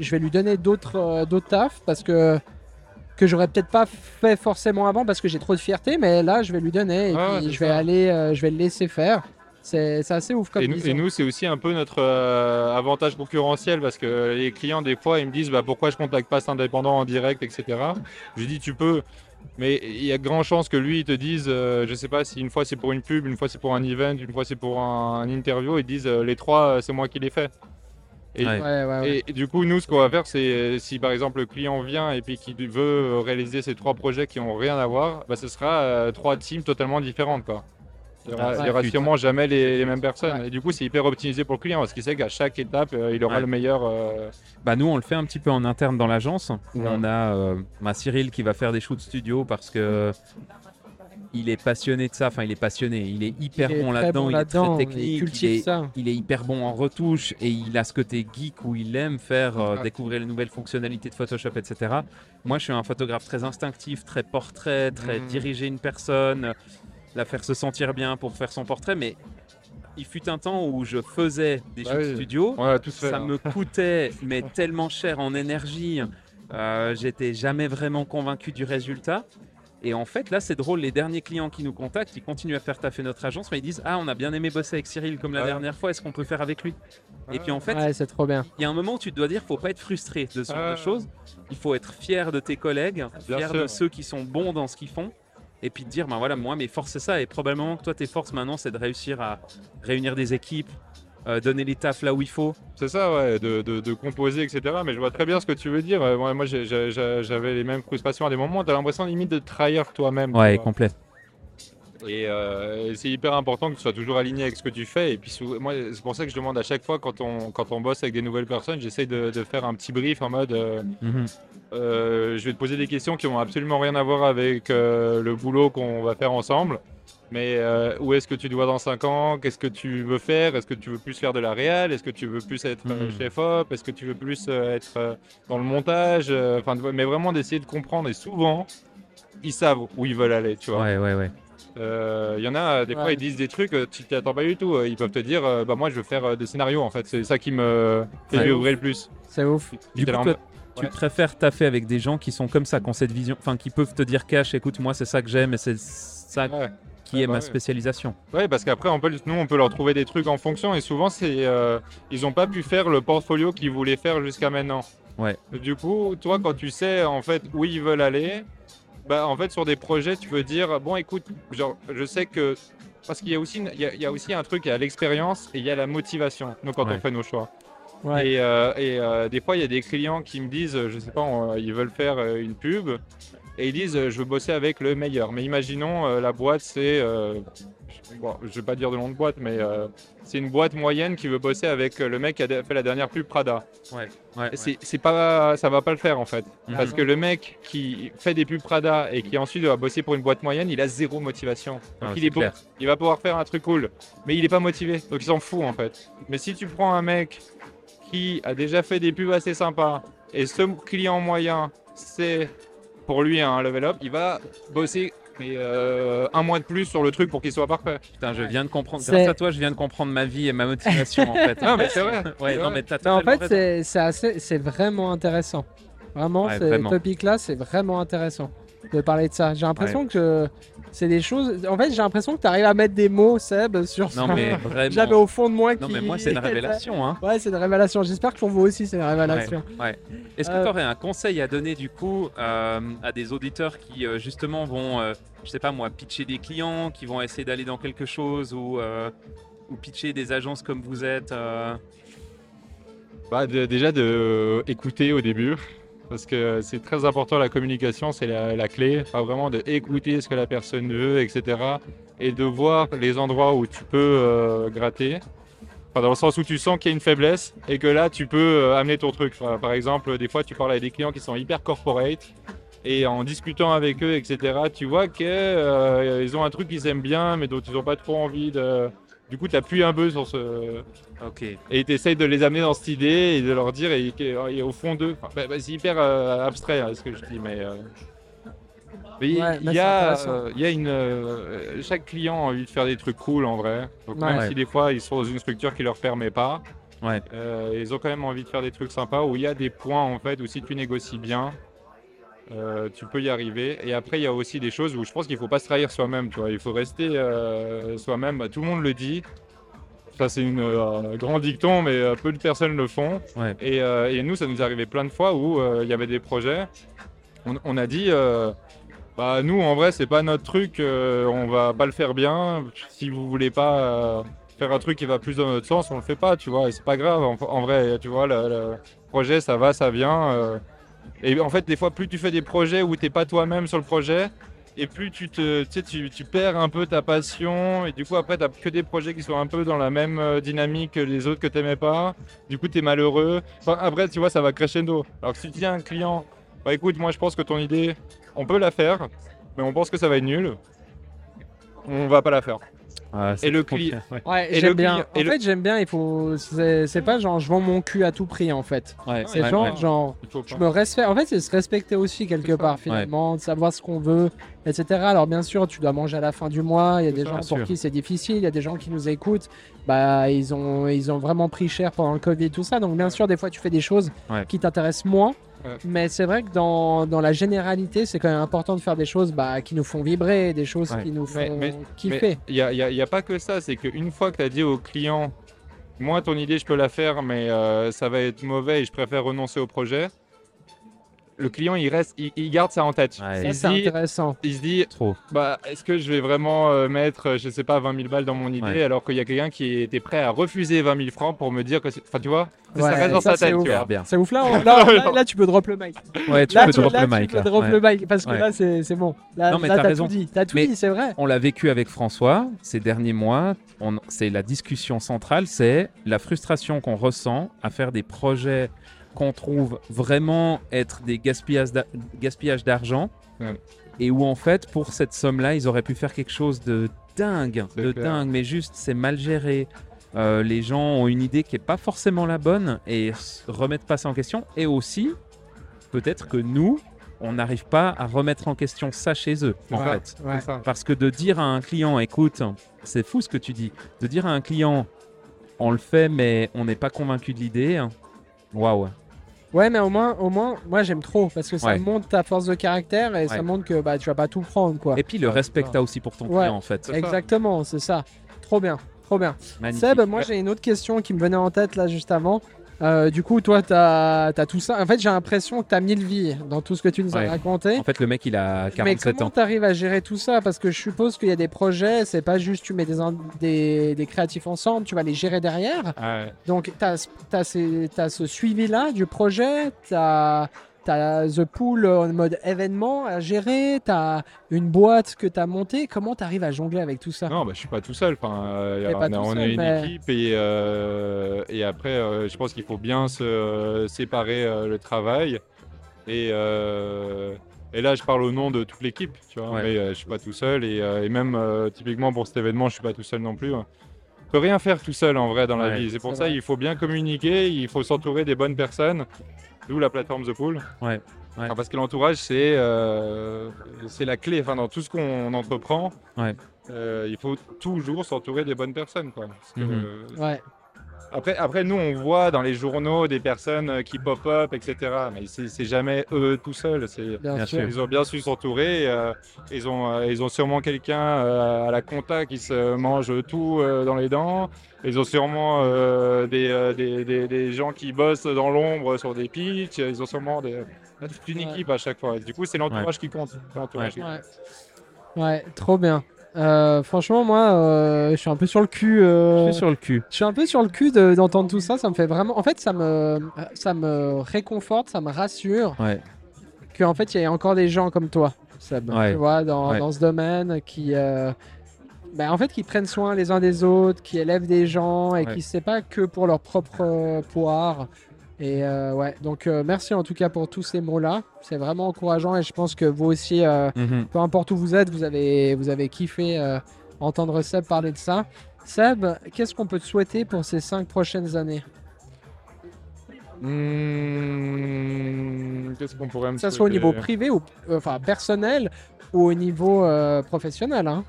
je vais lui donner d'autres euh, d'autres tafs parce que que j'aurais peut-être pas fait forcément avant parce que j'ai trop de fierté mais là je vais lui donner et puis je vais ça. aller euh, je vais le laisser faire c'est assez ouf comme Et nous, vision. et nous, c'est aussi un peu notre euh, avantage concurrentiel parce que les clients, des fois, ils me disent bah, pourquoi je contacte pas cet indépendant en direct, etc. Je lui dis tu peux, mais il y a de grandes chances que lui, il te dise, euh, je sais pas si une fois c'est pour une pub, une fois c'est pour un event, une fois c'est pour un, un interview, ils disent euh, les trois, c'est moi qui les fais. Et, Ouais. ouais, ouais, ouais. et, et du coup, nous, ce qu'on va faire, c'est euh, si par exemple le client vient et puis qu'il veut réaliser ces trois projets qui ont rien à voir, bah, ce sera euh, trois teams totalement différentes. Quoi. Il n'y aura, Ah, il y aura putain. sûrement jamais les, les mêmes personnes. Ouais. Et du coup, c'est hyper optimisé pour le client parce qu'il sait qu'à chaque étape, euh, il aura Ouais. le meilleur. euh, Bah nous on le fait un petit peu en interne dans l'agence où Ouais. on a euh, bah, Cyril qui va faire des shoots studio parce que il est passionné de ça, enfin il est passionné, il est hyper Il est bon là-dedans, bon il est très technique, il est, ça. il est hyper bon en retouche et il a ce côté geek où il aime faire euh, découvrir les nouvelles fonctionnalités de Photoshop, etc. Moi je suis un photographe très instinctif, très portrait, très Mhm. diriger une personne, la faire se sentir bien pour faire son portrait, mais il fut un temps où je faisais des Bah oui. studio fait. ça hein. me [laughs] coûtait mais tellement cher en énergie. Euh, J'étais jamais vraiment convaincu du résultat. Et en fait, là, c'est drôle. Les derniers clients qui nous contactent, ils continuent à faire taffer notre agence, mais ils disent Ah, on a bien aimé bosser avec Cyril comme la Ouais. dernière fois. Est-ce qu'on peut faire avec lui? Et puis en fait, ouais c'est trop bien il y a un moment où tu te dois dire, faut pas être frustré de ce genre Ouais. de choses. Il faut être fier de tes collègues, Bien fier sûr. de ceux qui sont bons dans ce qu'ils font. Et puis te dire, ben voilà, moi, mes forces, c'est ça. Et probablement que toi, tes forces maintenant, c'est de réussir à réunir des équipes, euh, donner les tafs là où il faut. C'est ça, ouais, de, de- de composer, etc. Mais je vois très bien ce que tu veux dire. Euh, Moi, j'avais les mêmes frustrations à des moments. Tu as l'impression limite de trahir toi-même. Ouais, vois. complet. Et, euh, et c'est hyper important que tu sois toujours aligné avec ce que tu fais. Et puis, moi, c'est pour ça que je demande à chaque fois, quand on, quand on bosse avec des nouvelles personnes, j'essaye de, de faire un petit brief en mode euh, Mhm. je vais te poser des questions qui n'ont absolument rien à voir avec le boulot qu'on va faire ensemble. Mais euh, où est-ce que tu dois dans 5 ans? Qu'est-ce que tu veux faire? Est-ce que tu veux plus faire de la réal? Est-ce que tu veux plus être euh, Mhm. chef op? Est-ce que tu veux plus euh, être dans le montage? Enfin, vois, mais vraiment d'essayer de comprendre. Et souvent, ils savent où ils veulent aller, tu vois. Ouais, ouais, ouais. Euh, Il y en a, des fois, ils disent des trucs, tu t'y attends pas du tout. Ils peuvent te dire, euh, bah moi, je veux faire euh, des scénarios, en fait. C'est ça qui me fait le plus. C'est ouf. Du coup, toi, tu Ouais. préfères taffer avec des gens qui sont comme ça, qui ont cette vision, enfin, qui peuvent te dire cash, écoute, moi, c'est ça que j'aime et c'est ça Ouais. Qui est bah ma ouais. spécialisation. Ouais, parce qu'après, on peut, nous, on peut leur trouver des trucs en fonction. Et souvent, c'est, euh, ils n'ont pas pu faire le portfolio qu'ils voulaient faire jusqu'à maintenant. Ouais. Du coup, toi, quand tu sais en fait où ils veulent aller, bah, en fait, sur des projets, tu peux dire bon, écoute, genre, je sais que parce qu'il y a aussi, une- il y a, il y a aussi un truc, il y a l'expérience et il y a la motivation. Nous, quand Ouais. on fait nos choix. Ouais. Et, euh, et, euh, des fois, il y a des clients qui me disent, je sais pas, on- ils veulent faire une pub et ils disent, euh, je veux bosser avec le meilleur. Mais imaginons, euh, la boîte, c'est, euh, je- bon, je vais pas dire de nom de boîte, mais c'est une boîte moyenne qui veut bosser avec le mec qui a fait la dernière pub Prada. Ouais, ouais. C'est pas, ça va pas le faire en fait, Mhm. parce que le mec qui fait des pubs Prada et qui ensuite doit bosser pour une boîte moyenne, il a zéro motivation. Donc Ah, il est beau, clair. il va pouvoir faire un truc cool, mais il est pas motivé, donc il s'en fout en fait. Mais si tu prends un mec qui a déjà fait des pubs assez sympas et ce client moyen, c'est pour lui un level up, il va bosser mais, euh, un mois de plus sur le truc pour qu'il soit parfait. Putain, je viens de comprendre. C'est- Grâce à toi, je viens de comprendre ma vie et ma motivation en fait. [laughs] Non, mais c'est vrai. [laughs] Ouais, C'est non, vrai. mais t'as Mais en totalement fait, raison. c'est c'est assez, c'est vraiment intéressant. Vraiment, Ouais, vraiment. topics-là, c'est vraiment intéressant de parler de ça. J'ai l'impression que c'est des choses. En fait, j'ai l'impression que tu arrives à mettre des mots, Seb, sur Non, ça. mais vraiment. J'avais au fond de moi qui. Non, mais moi, c'est une [laughs] révélation. Hein. Ouais, c'est une révélation. J'espère que pour vous aussi, c'est une révélation. Ouais. Est-ce que Euh, tu aurais un conseil à donner du coup euh, à des auditeurs qui euh, justement vont, euh, je sais pas moi, pitcher des clients, qui vont essayer d'aller dans quelque chose ou, euh, ou pitcher des agences comme vous êtes euh, Bah, de- déjà de euh, écouter au début, parce que c'est très important la communication, c'est la, clé. Enfin, vraiment de écouter ce que la personne veut, etc. Et de voir les endroits où tu peux euh, gratter. Enfin, dans le sens où tu sens qu'il y a une faiblesse et que là tu peux euh, amener ton truc. Enfin, par exemple, des fois tu parles avec des clients qui sont hyper corporate et en discutant avec eux, etc. Tu vois qu'ils ont un truc qu'ils aiment bien mais dont ils n'ont pas trop envie de. Du coup, tu appuies un peu sur ce, Ok. et tu essayes de les amener dans cette idée et de leur dire, et, et au fond d'eux, enfin, bah, bah, c'est hyper euh, abstrait hein, ce que je dis, mais, euh, mais il Ouais, il mais y, a, euh, il y a une. euh, chaque client a envie de faire des trucs cool en vrai. Donc Ouais. même si des fois ils sont dans une structure qui leur permet pas, Ouais. euh, ils ont quand même envie de faire des trucs sympas où il y a des points en fait où si tu négocies bien. Euh, tu peux y arriver. Et après, il y a aussi des choses où je pense qu'il faut pas se trahir soi-même. Tu vois, il faut rester euh, soi-même. Tout le monde le dit. Ça, c'est une euh, grand dicton, mais euh, peu de personnes le font. Ouais. Et, et nous, ça nous est arrivé plein de fois où il y avait des projets. On, on a dit, bah nous, en vrai, c'est pas notre truc. on va pas le faire bien. Si vous voulez pas faire un truc qui va plus dans notre sens, on le fait pas. Tu vois, et c'est pas grave. En, en vrai, tu vois, le, le projet, ça va, ça vient. Et en fait, des fois, plus tu fais des projets où t'es pas toi-même sur le projet, et plus tu te, tu, tu, perds un peu ta passion, et du coup après tu que des projets qui sont un peu dans la même euh, dynamique que les autres que t'aimais pas, du coup tu es malheureux. Enfin, après tu vois ça va crescendo. Alors que si tu dis à un client, bah écoute moi je pense que ton idée, on peut la faire, mais on pense que ça va être nul, on va pas la faire. C'est Et le trop cli- bien, Ouais. Ouais, Et j'aime bien. client- En et le- fait, j'aime bien. Il faut. C'est pas genre je vends mon cul à tout prix en fait. Ouais, C'est ouais, genre, ouais. genre, je me respecte. En fait, c'est se respecter aussi quelque ça. part finalement, de savoir ce qu'on veut, etc. Alors bien sûr, tu dois manger à la fin du mois. Il y a des ça, gens pour sûr. qui c'est difficile. Il y a des gens qui nous écoutent. Bah, ils ont, ils ont vraiment pris cher pendant le Covid, tout ça. Donc bien sûr, des fois, tu fais des choses Ouais. qui t'intéressent moins. Ouais. Mais c'est vrai que dans, dans la généralité, c'est quand même important de faire des choses bah, qui nous font vibrer, des choses Ouais. qui nous font Mais- mais- kiffer. Il n'y a, y a- y a pas que ça, c'est qu'une fois que tu as dit au client, moi ton idée je peux la faire, mais euh, ça va être mauvais et je préfère renoncer au projet, le client il reste, il, il garde ça en tête. Ouais. Ça, il, c'est se dit, intéressant. il se dit, Trop. bah, est-ce que je vais vraiment euh, mettre, euh, je sais pas, 20 000 balles dans mon idée Ouais. alors qu'il y a quelqu'un qui était prêt à refuser 20 000 francs pour me dire que c'est. Enfin, tu vois, ça reste dans ça, sa tête, ouf. tu vois. bien. C'est ouf là, on- [laughs] là, là, là, tu peux drop le mic. Ouais, tu là, peux tu, drop là, le tu mic. peux drop Ouais. le mic parce que Ouais. là c'est c'est bon. Là, Non, mais là, t'as t'as raison. tout dit. T'as tout Mais- dit, c'est vrai. On l'a vécu avec François ces derniers mois. On- C'est la discussion centrale, c'est la frustration qu'on ressent à faire des projets qu'on trouve vraiment être des gaspillages d'a- gaspillages d'argent. Ouais. et où en fait, pour cette somme-là, ils auraient pu faire quelque chose de dingue, de clair. dingue, mais juste c'est mal géré. Euh, les gens ont une idée qui est pas forcément la bonne et remettent pas ça en question. Et aussi, peut-être que nous, on n'arrive pas à remettre en question ça chez eux, en Ouais. fait. Ouais. Parce que de dire à un client, écoute, c'est fou ce que tu dis, de dire à un client, on le fait, mais on n'est pas convaincu de l'idée, waouh. Ouais, mais au moins, au moins, moi j'aime trop parce que ça Ouais. montre ta force de caractère et ça montre que bah tu vas pas tout prendre quoi. Et puis le respect que as aussi pour ton Ouais. client, en fait. Exactement, c'est ça. Trop bien, trop bien. Magnifique. Seb, moi j'ai une autre question qui me venait en tête là juste avant. Euh, du coup, toi, tu as, tout ça. En fait, j'ai l'impression que tu as mille vies dans tout ce que tu nous Ouais. as raconté. En fait, le mec, il a Mais 47 comment ans. tu arrives à gérer tout ça? Parce que je suppose qu'il y a des projets, c'est pas juste tu mets des, in- des, des créatifs ensemble, tu vas les gérer derrière. Ouais. Donc, tu as, ce suivi-là du projet, tu as, The Pool en mode événement à gérer, tu as une boîte que tu as montée. Comment tu arrives à jongler avec tout ça? Non, bah, je suis pas tout seul. Enfin, euh, on, pas a, une mais- équipe et, euh, et après, euh, je pense qu'il faut bien se euh, séparer euh, le travail. Et, euh, et là, je parle au nom de toute l'équipe, tu vois. Ouais. Mais euh, je suis pas tout seul et, euh, et même euh, typiquement pour cet événement, je suis pas tout seul non plus. hein. On peut rien faire tout seul en vrai dans la vie. C'est pour ça vrai. il faut bien communiquer, il faut s'entourer des bonnes personnes. D'où la plateforme The Pool. Ouais, ouais. Enfin, parce que l'entourage, c'est euh, c'est la clé. Enfin, dans tout ce qu'on entreprend, Ouais. euh, il faut toujours s'entourer des bonnes personnes. Quoi. Parce que, Mhm. euh, Ouais, après, après, nous, on voit dans les journaux des personnes euh, qui pop-up, etc. Mais c'est jamais eux tout seuls. Bien, Bien sûr. ils ont bien su s'entourer. euh, ils, ont, euh, ils ont sûrement quelqu'un euh, à la compta qui se mange tout euh, dans les dents. Ils ont sûrement euh, des, euh, des, des- des gens qui bossent dans l'ombre sur des pitchs. Ils ont sûrement des, toute une Ouais. équipe à chaque fois. Du coup, c'est l'entourage qui compte. L'entourage qui compte. Ouais. Ouais, trop bien. Euh, franchement, moi, euh, je suis un peu sur le cul. euh, Je suis sur le cul. Je suis un peu sur le cul de- d'entendre tout ça. Ça me fait vraiment. En fait, ça me, ça me réconforte, ça me rassure Ouais. qu'en fait, il y a encore des gens comme toi, Seb. Ouais. Tu vois, dans, Ouais. dans ce domaine qui. ben, en fait, qui prennent soin les uns des autres, qui élèvent des gens et qui c'est pas que pour leur propre poire. Et euh, ouais, donc euh, merci en tout cas pour tous ces mots-là. C'est vraiment encourageant et je pense que vous aussi, euh, Mhm. peu importe où vous êtes, vous avez, vous avez kiffé entendre Seb parler de ça. Seb, qu'est-ce qu'on peut te souhaiter pour ces cinq prochaines années? Hmm, Qu'est-ce qu'on pourrait me Que ça soit au niveau privé ou enfin personnel ou au niveau professionnel. Hein.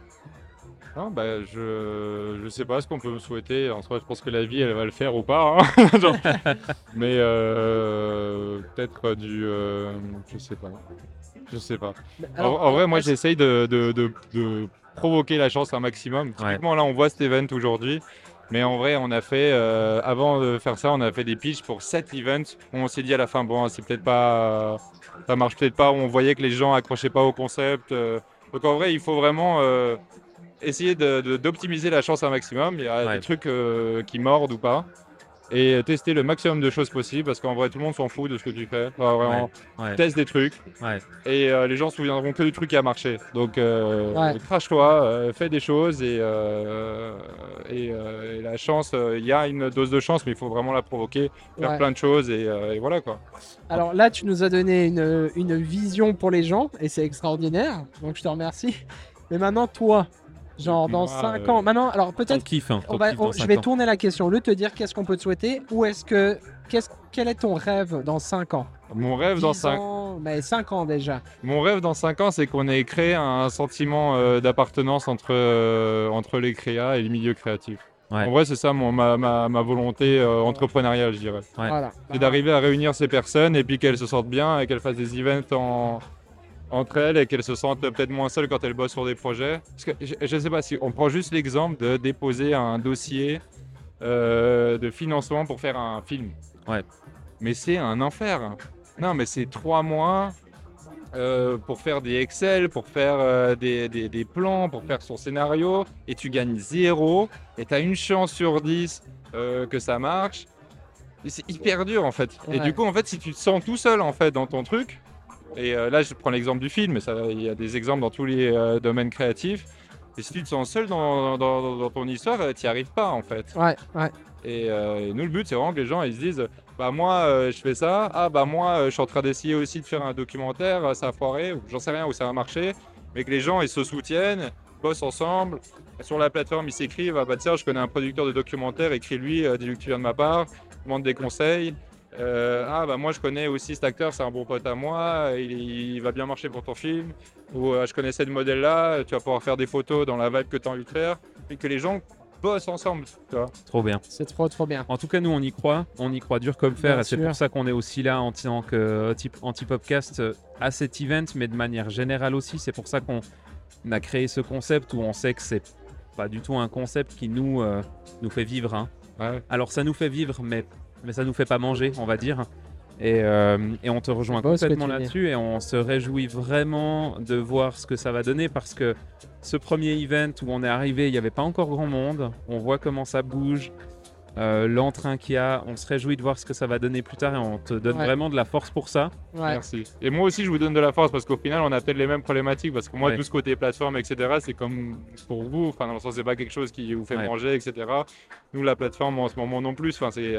Non, bah, je je sais pas ce qu'on peut me souhaiter. En soi, je pense que la vie, elle va le faire ou pas. hein. [laughs] Genre, mais euh, peut-être du, euh, je sais pas. Je sais pas. Alors, en, en vrai, moi, j'essaye de, de, de- de provoquer la chance un maximum. Typiquement, là, on voit cet event aujourd'hui. Mais en vrai, on a fait, euh, avant de faire ça, on a fait des pitchs pour 7 events. On s'est dit à la fin, bon, c'est peut-être pas, ça marche peut-être pas. On voyait que les gens accrochaient pas au concept. euh. donc en vrai, il faut vraiment euh, essayer d'optimiser la chance un maximum. Il y a Ouais. des trucs euh, qui mordent ou pas. Et tester le maximum de choses possibles parce qu'en vrai, tout le monde s'en fout de ce que tu fais. Enfin, vraiment, Ouais. teste des trucs Ouais. et euh, les gens se souviendront que du truc qui a marché. Donc, euh, Ouais. crache-toi, euh, fais des choses et, euh, et, euh, et la chance, euh, il y a une dose de chance, mais il faut vraiment la provoquer, faire Ouais. plein de choses et, euh, et voilà quoi. Alors là, tu nous as donné une, une vision pour les gens et c'est extraordinaire. Donc je te remercie. Mais maintenant, toi, genre dans Moi, 5 euh, ans, maintenant, alors peut-être hein, on va- je vais ans. tourner la question. Au lieu de te dire qu'est-ce qu'on peut te souhaiter, ou est-ce que, qu'est-ce, quel est ton rêve dans 5 ans? Mon rêve dans 10 5 ans, mais 5 ans déjà. Mon rêve dans 5 ans, c'est qu'on ait créé un sentiment euh, d'appartenance entre, euh, entre les créas et les milieux créatifs. Ouais. En vrai, c'est ça mon, ma, ma, ma volonté euh, entrepreneuriale, je dirais. Ouais. Voilà. C'est d'arriver à réunir ces personnes et puis qu'elles se sentent bien et qu'elles fassent des events en- entre elles et qu'elles se sentent peut-être moins seules quand elles bossent sur des projets. Parce que je ne sais pas si on prend juste l'exemple de déposer un dossier euh, de financement pour faire un film. Ouais. Mais c'est un enfer. Non, mais c'est trois mois euh, pour faire des Excel, pour faire euh, des, des- des plans, pour faire son scénario, et tu gagnes zéro, et tu as une chance sur 10 euh, que ça marche. C'est hyper dur en fait. Et du coup, en fait, si tu te sens tout seul en fait dans ton truc, et euh, là je prends l'exemple du film, mais il y a des exemples dans tous les euh, domaines créatifs, Et si tu te sens seul dans, dans- dans ton histoire, tu n'y arrives pas en fait. Ouais, ouais. Et, euh, et nous, le but, c'est vraiment que les gens ils se disent Bah, moi, euh, je fais ça. Ah, bah, moi, euh, je suis en train d'essayer aussi de faire un documentaire. euh, Ça a foiré, ou j'en sais rien, où ça va marcher. Mais que les gens, ils se soutiennent, bossent ensemble. Sur la plateforme, ils s'écrivent Ah, bah, tiens, je connais un producteur de documentaire, écris-lui, euh, dis-lui que tu viens de ma part, demande des conseils. Euh, ah, bah, moi, je connais aussi cet acteur, c'est un bon pote à moi, il, il va bien marcher pour ton film. Ou euh, je connaissais le modèle-là, tu vas pouvoir faire des photos dans la vibe que tu as envie de faire. Et que les gens bossent ensemble, tu vois. Trop bien. C'est trop, trop bien. En tout cas, nous, on y croit. On y croit dur comme fer. Bien et c'est pour ça qu'on est aussi là en tant que anti-popcast euh, à cet event, mais de manière générale aussi. C'est pour ça qu'on a créé ce concept où on sait que c'est pas du tout un concept qui nous, euh, nous fait vivre. hein. Ouais. Alors, ça nous fait vivre, mais, mais ça nous fait pas manger, on va dire. Et, euh, et on te rejoint complètement là-dessus et on se réjouit vraiment de voir ce que ça va donner parce que ce premier event où on est arrivé, il n'y avait pas encore grand monde. On voit comment ça bouge, euh, l'entrain qu'il y a. On se réjouit de voir ce que ça va donner plus tard et on te donne Ouais. vraiment de la force pour ça. Ouais. Merci. Et moi aussi, je vous donne de la force parce qu'au final, on a peut-être les mêmes problématiques. Parce que moi, Ouais. tout ce côté plateforme, etc., c'est comme pour vous. Enfin, dans le sens, c'est pas quelque chose qui vous fait Ouais. manger, etc. Nous, la plateforme, en ce moment non plus. Enfin, c'est.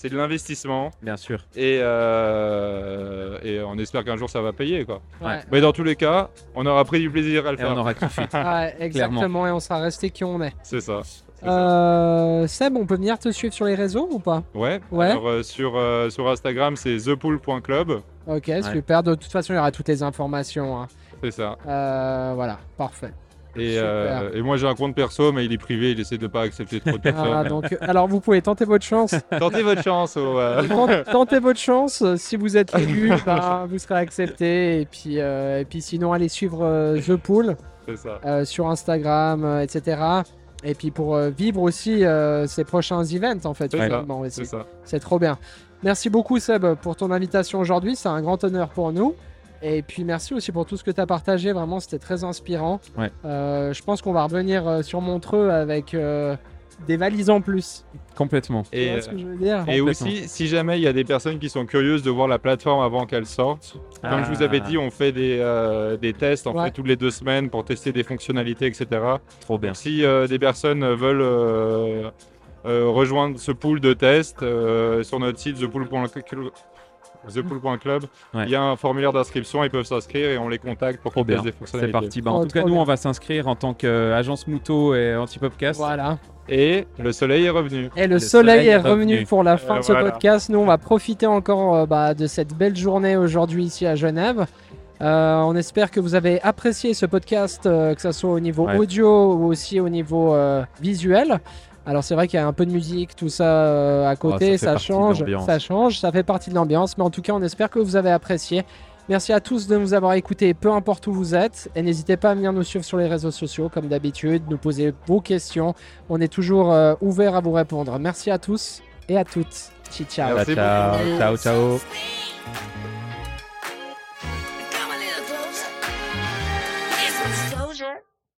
C'est de l'investissement Bien sûr. et, euh, et on espère qu'un jour ça va payer quoi. Ouais. Mais dans tous les cas, on aura pris du plaisir à le Et on faire. aura kiffé. [laughs] Ouais, exactement, et on sera resté qui on est. C'est ça. Euh, Seb, on peut venir te suivre sur les réseaux ou pas? Ouais. ouais. Alors euh, sur, euh, sur Instagram, c'est thepool.club. Ok, super. De toute façon, il y aura toutes les informations. hein. C'est ça. Euh, voilà, parfait. Et, euh, et moi j'ai un compte perso, mais il est privé, il essaie de pas accepter trop de personnes. Voilà, donc, euh, alors, vous pouvez tenter votre chance. [laughs] Tentez votre chance. euh, Tentez votre chance. Si vous êtes [laughs] élu, ben, vous serez accepté. Et puis, euh, et puis sinon, allez suivre The Pool ça. sur Instagram, etc. Et puis pour vivre aussi ces prochains events, en fait. C'est trop bien. Merci beaucoup, Seb, pour ton invitation aujourd'hui. C'est un grand honneur pour nous. Et puis merci aussi pour tout ce que tu as partagé. Vraiment, c'était très inspirant. Ouais. Euh, je pense qu'on va revenir euh, sur Montreux avec euh, des valises en plus. Complètement. Tu Et, vois ce que je veux dire? Et Complètement. aussi, si jamais il y a des personnes qui sont curieuses de voir la plateforme avant qu'elle sorte, comme je vous avais dit, on fait des, euh, des tests en Ouais. fait toutes les deux semaines pour tester des fonctionnalités, etc. Trop bien. Donc, si euh, des personnes veulent euh, euh, rejoindre ce pool de tests euh, sur notre site thepool.club, thepool.club, Ouais. il y a un formulaire d'inscription, ils peuvent s'inscrire et on les contacte pour bien. des C'est fonctionnalités. parti. Bah, en Oh, tout cas, nous, bien. on va s'inscrire en tant qu'agence Mouto et Antipopcast. Voilà. Et le soleil est revenu. Et le, Le soleil, soleil est est revenu revenu. pour la fin Euh, de ce voilà. podcast. Nous, on va profiter encore euh, bah, de cette belle journée aujourd'hui ici à Genève. Euh, on espère que vous avez apprécié ce podcast, euh, que ce soit au niveau Ouais. audio ou aussi au niveau euh, visuel. Alors c'est vrai qu'il y a un peu de musique, tout ça euh, à côté, fait ça, change, ça change, ça fait partie de l'ambiance. Mais en tout cas, on espère que vous avez apprécié. Merci à tous de nous avoir écoutés, peu importe où vous êtes. Et n'hésitez pas à venir nous suivre sur les réseaux sociaux, comme d'habitude, nous poser vos questions. On est toujours euh, ouvert à vous répondre. Merci à tous et à toutes. Ciao, ciao. Merci ciao, ciao, ciao.